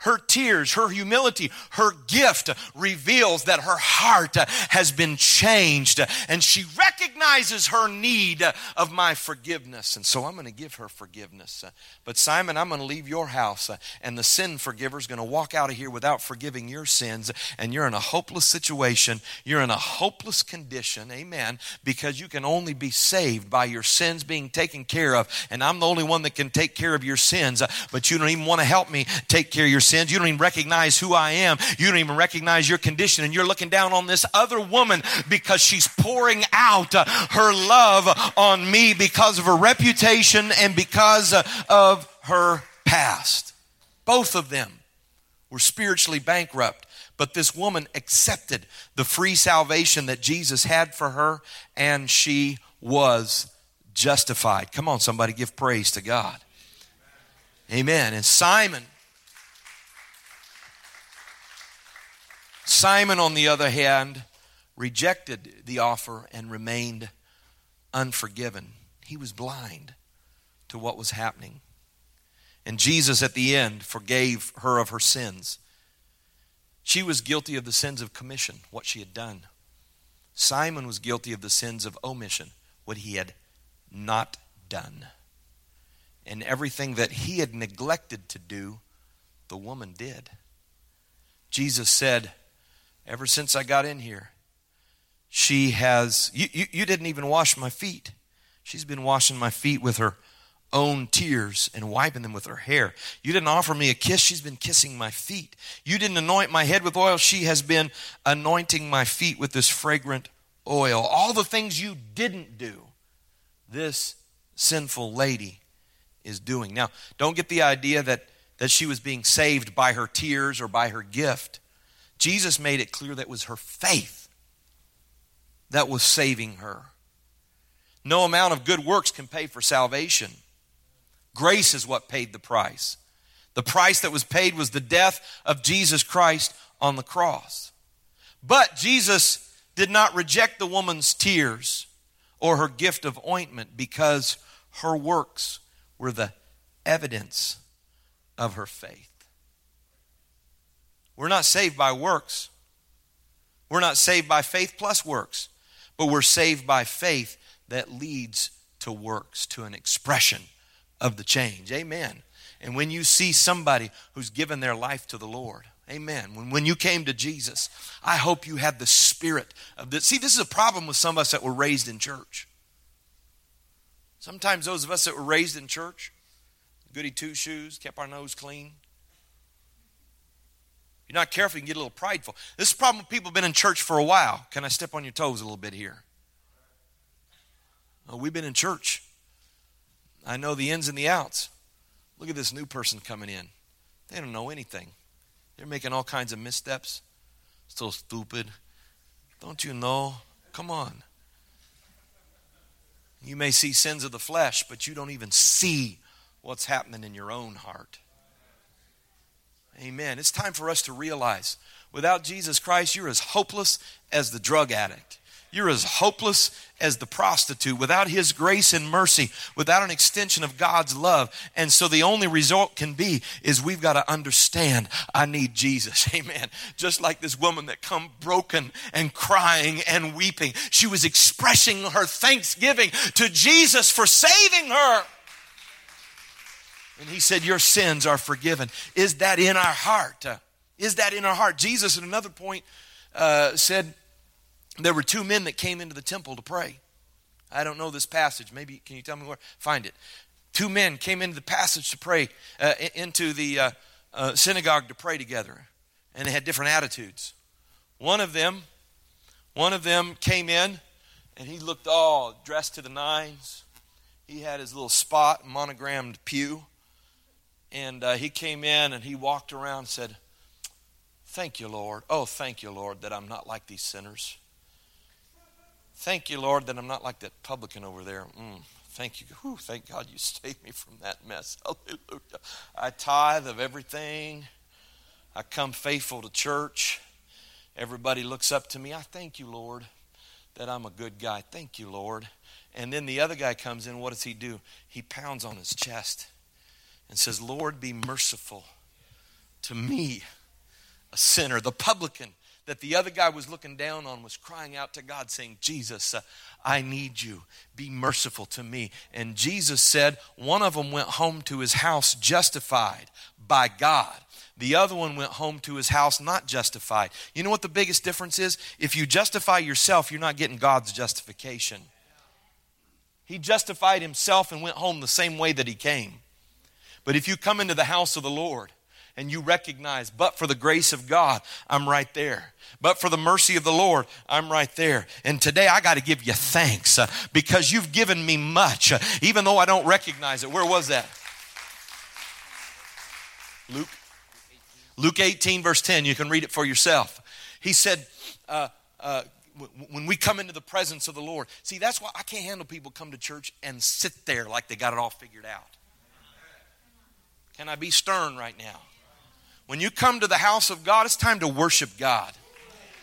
Her tears, her humility, her gift reveals that her heart has been changed and she recognizes her need of my forgiveness. And so I'm going to give her forgiveness. But Simon, I'm going to leave your house and the sin forgiver is going to walk out of here without forgiving your sins. And you're in a hopeless situation. You're in a hopeless condition. Amen. Because you can only be saved by your sins being taken care of. And I'm the only one that can take care of your sins. But you don't even want to help me take care of your sins. You don't even recognize who I am. You don't even recognize your condition. And you're looking down on this other woman because she's pouring out uh, her love on me because of her reputation and because uh, of her past. Both of them were spiritually bankrupt. But this woman accepted the free salvation that Jesus had for her, and she was justified. Come on, somebody, give praise to God. Amen. And Simon Simon, on the other hand, rejected the offer and remained unforgiven. He was blind to what was happening. And Jesus, at the end, forgave her of her sins. She was guilty of the sins of commission, what she had done. Simon was guilty of the sins of omission, what he had not done. And everything that he had neglected to do, the woman did. Jesus said, Ever since I got in here, she has, you, you, you didn't even wash my feet. She's been washing my feet with her own tears and wiping them with her hair. You didn't offer me a kiss. She's been kissing my feet. You didn't anoint my head with oil. She has been anointing my feet with this fragrant oil. All the things you didn't do, this sinful lady is doing. Now, don't get the idea that, that she was being saved by her tears or by her gift. Jesus made it clear that was her faith that was saving her. No amount of good works can pay for salvation. Grace is what paid the price. The price that was paid was the death of Jesus Christ on the cross. But Jesus did not reject the woman's tears or her gift of ointment because her works were the evidence of her faith. We're not saved by works. We're not saved by faith plus works, but we're saved by faith that leads to works, to an expression of the change. Amen. And when you see somebody who's given their life to the Lord, amen. When, when you came to Jesus, I hope you had the spirit of this. See, this is a problem with some of us that were raised in church. Sometimes those of us that were raised in church, goody two shoes, kept our nose clean. You're not careful, you can get a little prideful. This is problem with people who've been in church for a while. Can I step on your toes a little bit here? Oh, we've been in church. I know the ins and the outs. Look at this new person coming in. They don't know anything. They're making all kinds of missteps. So stupid. Don't you know? Come on. You may see sins of the flesh, but you don't even see what's happening in your own heart. Amen. It's time for us to realize without Jesus Christ, you're as hopeless as the drug addict. You're as hopeless as the prostitute without His grace and mercy, without an extension of God's love. And so the only result can be is we've got to understand I need Jesus. [LAUGHS] Amen. Just like this woman that come broken and crying and weeping. She was expressing her thanksgiving to Jesus for saving her. And he said, Your sins are forgiven. Is that in our heart? Is that in our heart? Jesus, at another point, uh, said, there were two men that came into the temple to pray. I don't know this passage. Maybe, can you tell me where? Find it. Two men came into the passage to pray, uh, into the uh, uh, synagogue to pray together, and they had different attitudes. One of them, one of them came in, and he looked all dressed to the nines. He had his little spot, monogrammed pew, and uh, he came in and he walked around and said, "Thank you, Lord. Oh, thank you, Lord, that I'm not like these sinners." Thank you, Lord, that I'm not like that publican over there. Mm, thank you. Whew, thank God you [LAUGHS] saved me from that mess. [LAUGHS] Hallelujah. I tithe of everything. I come faithful to church. Everybody looks up to me. I thank you, Lord, that I'm a good guy. Thank you, Lord. And then the other guy comes in. What does he do? He pounds on his chest and says, Lord, be merciful to me, a sinner. The publican that the other guy was looking down on was crying out to God, saying, Jesus, uh, I need you. Be merciful to me. And Jesus said, one of them went home to his house justified by God. The other one went home to his house not justified. You know what the biggest difference is? If you justify yourself, you're not getting God's justification. He justified himself and went home the same way that he came. But if you come into the house of the Lord, and you recognize, but for the grace of God, I'm right there. But for the mercy of the Lord, I'm right there. And today I got to give you thanks uh, because you've given me much, uh, even though I don't recognize it. Where was that? Luke? Luke 18, verse 10. You can read it for yourself. He said, uh, uh when we come into the presence of the Lord. See, that's why I can't handle people come to church and sit there like they got it all figured out. Can I be stern right now? When you come to the house of God, it's time to worship God.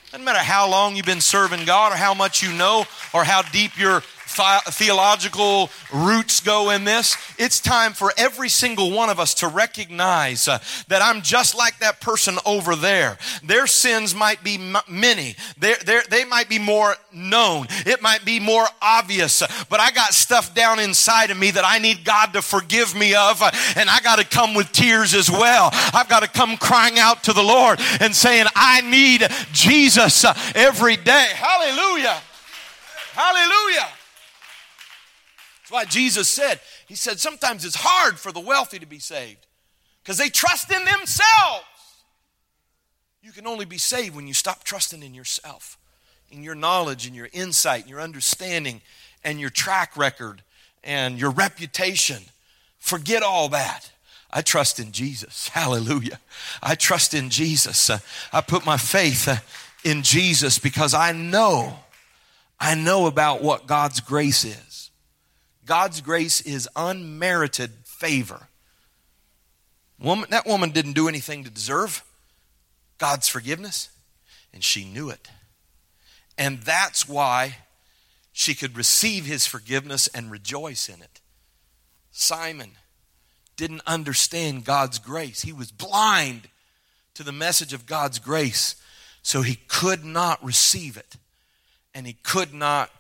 Doesn't matter how long you've been serving God or how much you know or how deep your theological roots go in this. It's time for every single one of us to recognize uh, that I'm just like that person over there. Their sins might be m- many. They're, they're, they might be more known. It might be more obvious. Uh, but I got stuff down inside of me that I need God to forgive me of. Uh, and I got to come with tears as well. I've got to come crying out to the Lord and saying, I need Jesus uh, every day. Hallelujah. Hallelujah. That's why Jesus said, He said, sometimes it's hard for the wealthy to be saved because they trust in themselves. You can only be saved when you stop trusting in yourself, in your knowledge, and your insight, and your understanding, and your track record, and your reputation. Forget all that. I trust in Jesus. [LAUGHS] Hallelujah. I trust in Jesus. Uh, I put my faith uh, in Jesus because I know, I know about what God's grace is. God's grace is unmerited favor. Woman, that woman didn't do anything to deserve God's forgiveness, and she knew it. And that's why she could receive his forgiveness and rejoice in it. Simon didn't understand God's grace. He was blind to the message of God's grace, so he could not receive it and he could not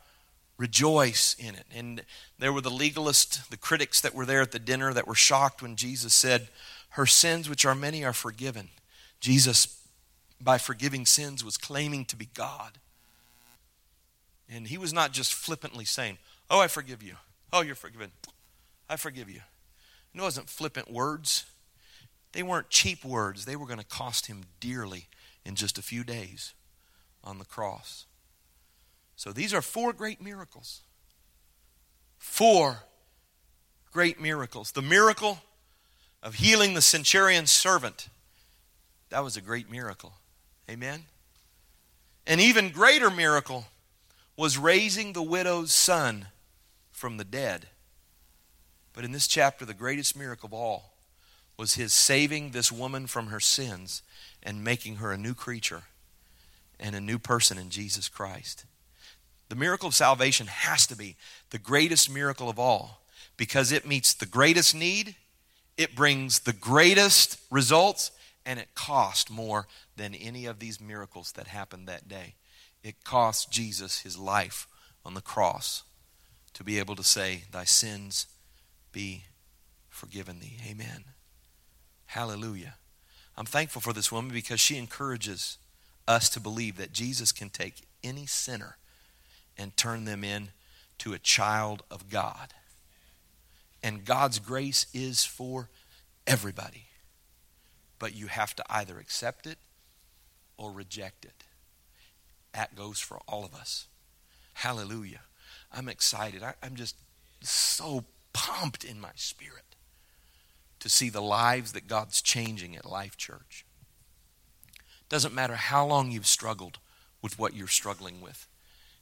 rejoice in it. And there were the legalists, the critics that were there at the dinner that were shocked when Jesus said, Her sins, which are many, are forgiven. Jesus, by forgiving sins, was claiming to be God. And he was not just flippantly saying, Oh, I forgive you. Oh, you're forgiven. I forgive you. It wasn't flippant words. They weren't cheap words. They were going to cost him dearly in just a few days on the cross. So these are four great miracles. Four great miracles. The miracle of healing the centurion's servant. That was a great miracle. Amen. An even greater miracle was raising the widow's son from the dead. But in this chapter, the greatest miracle of all was his saving this woman from her sins and making her a new creature and a new person in Jesus Christ. The miracle of salvation has to be the greatest miracle of all because it meets the greatest need, it brings the greatest results, and it cost more than any of these miracles that happened that day. It cost Jesus his life on the cross to be able to say, Thy sins be forgiven thee. Amen. Hallelujah. I'm thankful for this woman because she encourages us to believe that Jesus can take any sinner and turn them in to a child of God. And God's grace is for everybody. But you have to either accept it or reject it. That goes for all of us. Hallelujah. I'm excited. I, am just so pumped in my spirit to see the lives that God's changing at Life Church. Doesn't matter how long you've struggled with what you're struggling with.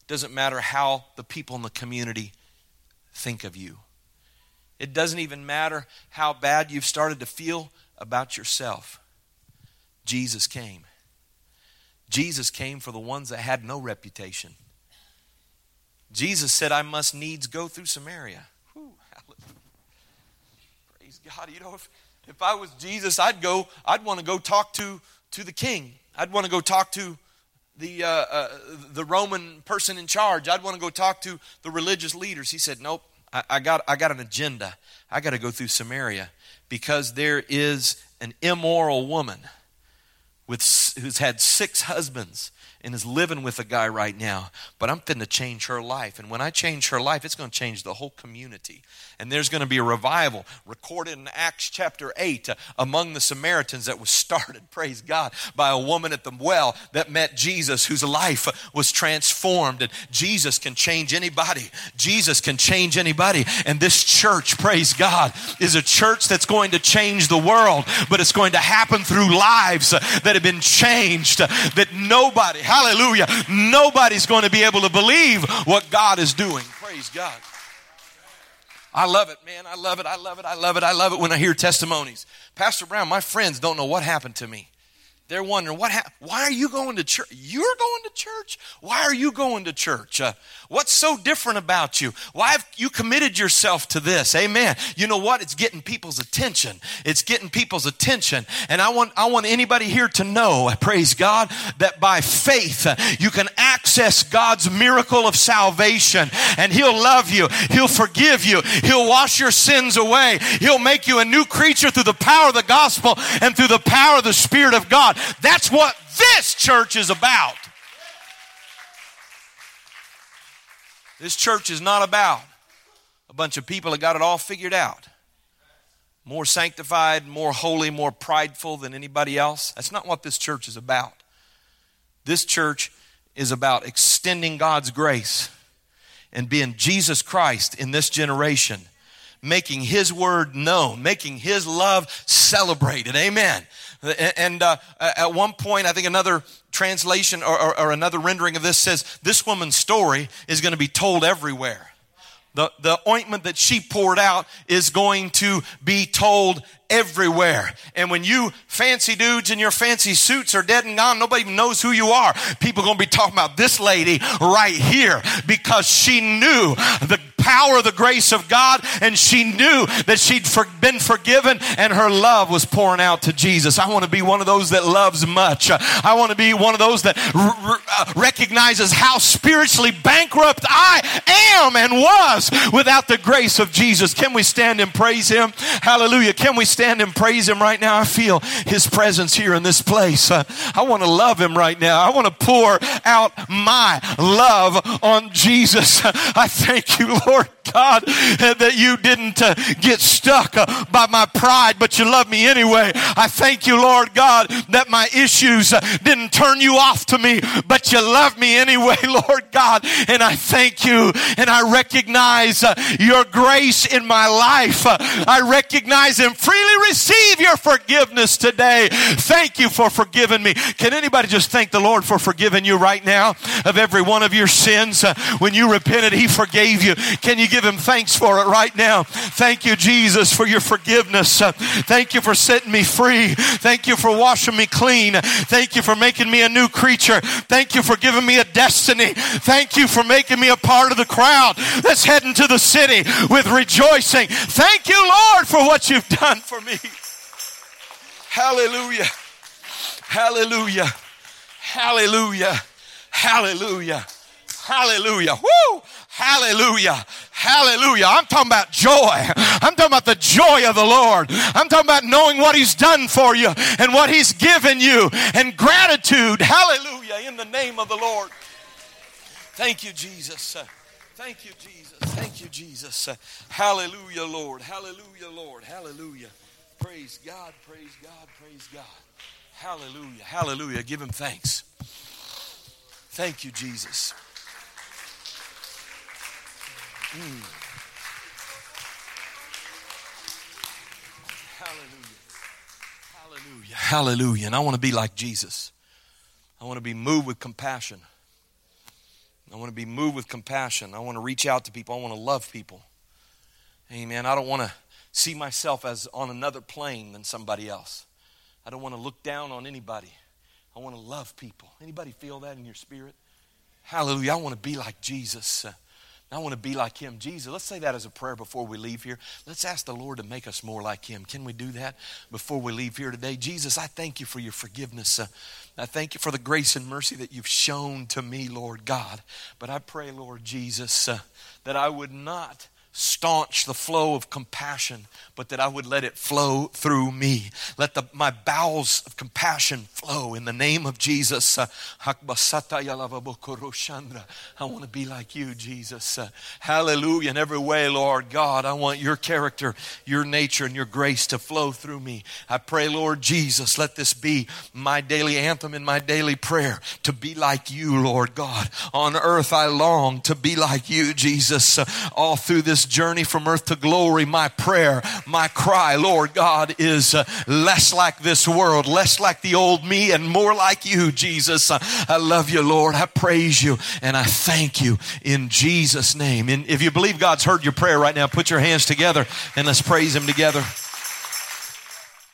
Doesn't matter how the people in the community think of you. It doesn't even matter how bad you've started to feel about yourself. Jesus came. Jesus came for the ones that had no reputation. Jesus said, I must needs go through Samaria. Whew, Praise God. You know, if, if I was Jesus, I'd go, I'd want to go talk to, to the king. I'd want to go talk to the, uh, uh, the Roman person in charge. I'd want to go talk to the religious leaders. He said, Nope, I, I, got, I got an agenda. I got to go through Samaria because there is an immoral woman with, who's had six husbands and is living with a guy right now, but I'm finna change her life. And when I change her life, it's to change the whole community. And there's to be a revival recorded in Acts chapter 8 uh, among the Samaritans that was started, [LAUGHS] praise God, by a woman at the well that met Jesus whose life was transformed. And Jesus can change anybody. Jesus can change anybody. And this church, praise God, is a church that's going to change the world, but it's going to happen through lives that have been changed, that nobody, Hallelujah. Nobody's going to be able to believe what God is doing. Praise God. I love it, man. I love it. I love it. I love it. I love it when I hear testimonies. Pastor Brown, my friends don't know what happened to me. they're wondering what ha- why are you going to church you're going to church why are you going to church uh, what's so different about you? Why have you committed yourself to this? Amen. You know what? It's getting people's attention. It's getting people's attention. And i want i want anybody here to know praise god that by faith uh, you can access god's miracle of salvation. And he'll love you. He'll forgive you. He'll wash your sins away. He'll make you a new creature through the power of the gospel and through the power of the spirit of god. That's what this church is about. This church is not about a bunch of people that got it all figured out. More sanctified, more holy, more prideful than anybody else. That's not what this church is about. This church is about extending God's grace and being Jesus Christ in this generation, making His word known, making His love celebrated. Amen. And uh, at one point, I think another translation or, or, or another rendering of this says this woman's story is going to be told everywhere. The, the ointment that she poured out is going to be told everywhere. And when you fancy dudes in your fancy suits are dead and gone, nobody even knows who you are. People are going to be talking about this lady right here because she knew the power the grace of God and she knew that she'd for, been forgiven and her love was pouring out to Jesus. I want to be one of those that loves much. I want to be one of those that r- r- uh, recognizes how spiritually bankrupt I am and was without the grace of Jesus. Can we stand and praise him? Hallelujah. Can we stand and praise him right now? I feel his presence here in this place. Uh, I want to love him right now. I want to pour out my love on Jesus. [LAUGHS] I thank you, Lord Lord God, that you didn't uh, get stuck uh, by my pride, but you love me anyway. I thank you, Lord God, that my issues uh, didn't turn you off to me, but you love me anyway, [LAUGHS] Lord God. And I thank you and I recognize your grace in my life. I recognize and freely receive your forgiveness today. Thank you for forgiving me. Can anybody just thank the Lord for forgiving you right now of every one of your sins? When you repented, He forgave you. Can you give him thanks for it right now? Thank you, Jesus, for your forgiveness. Thank you for setting me free. Thank you for washing me clean. Thank you for making me a new creature. Thank you for giving me a destiny. Thank you for making me a part of the crowd that's heading to the city with rejoicing. Thank you, Lord, for what you've done for me. Hallelujah. Hallelujah. Hallelujah. Hallelujah. Hallelujah. Woo! Hallelujah. Hallelujah. I'm talking about joy. I'm talking about the joy of the Lord. I'm talking about knowing what He's done for you and what He's given you and gratitude. Hallelujah. In the name of the Lord. Thank you, Jesus. Thank you, Jesus. Thank you, Jesus. Hallelujah, Lord. Hallelujah, Lord. Hallelujah. Praise God. Praise God. Praise God. Hallelujah. Hallelujah. Give Him thanks. Thank you, Jesus. Mm. Hallelujah. Hallelujah. Hallelujah. And I want to be like Jesus. I want to be moved with compassion. I want to be moved with compassion. I want to reach out to people. I want to love people. Amen. I don't want to see myself as on another plane than somebody else. I don't want to look down on anybody. I want to love people. Anybody feel that in your spirit? Hallelujah. I want to be like Jesus. I want to be like him. Jesus, let's say that as a prayer before we leave here. Let's ask the Lord to make us more like him. Can we do that before we leave here today? Jesus, I thank you for your forgiveness. Uh, I thank you for the grace and mercy that you've shown to me, Lord God. But I pray, Lord Jesus, uh, that I would not staunch the flow of compassion, but that I would let it flow through me. Let the, my bowels of compassion flow in the name of Jesus. Uh, I want to be like you, Jesus. Uh, hallelujah. In every way, Lord God, I want your character, your nature, and your grace to flow through me. I pray, Lord Jesus, let this be my daily anthem and my daily prayer to be like you, Lord God. On earth, I long to be like you, Jesus. Uh, all through journey from earth to glory, my prayer, my cry, Lord God, is uh, less like this world, less like the old me, and more like you, Jesus. Uh, I love you, Lord. I praise you and I thank you in Jesus' name. And if you believe God's heard your prayer right now, put your hands together and let's praise Him together.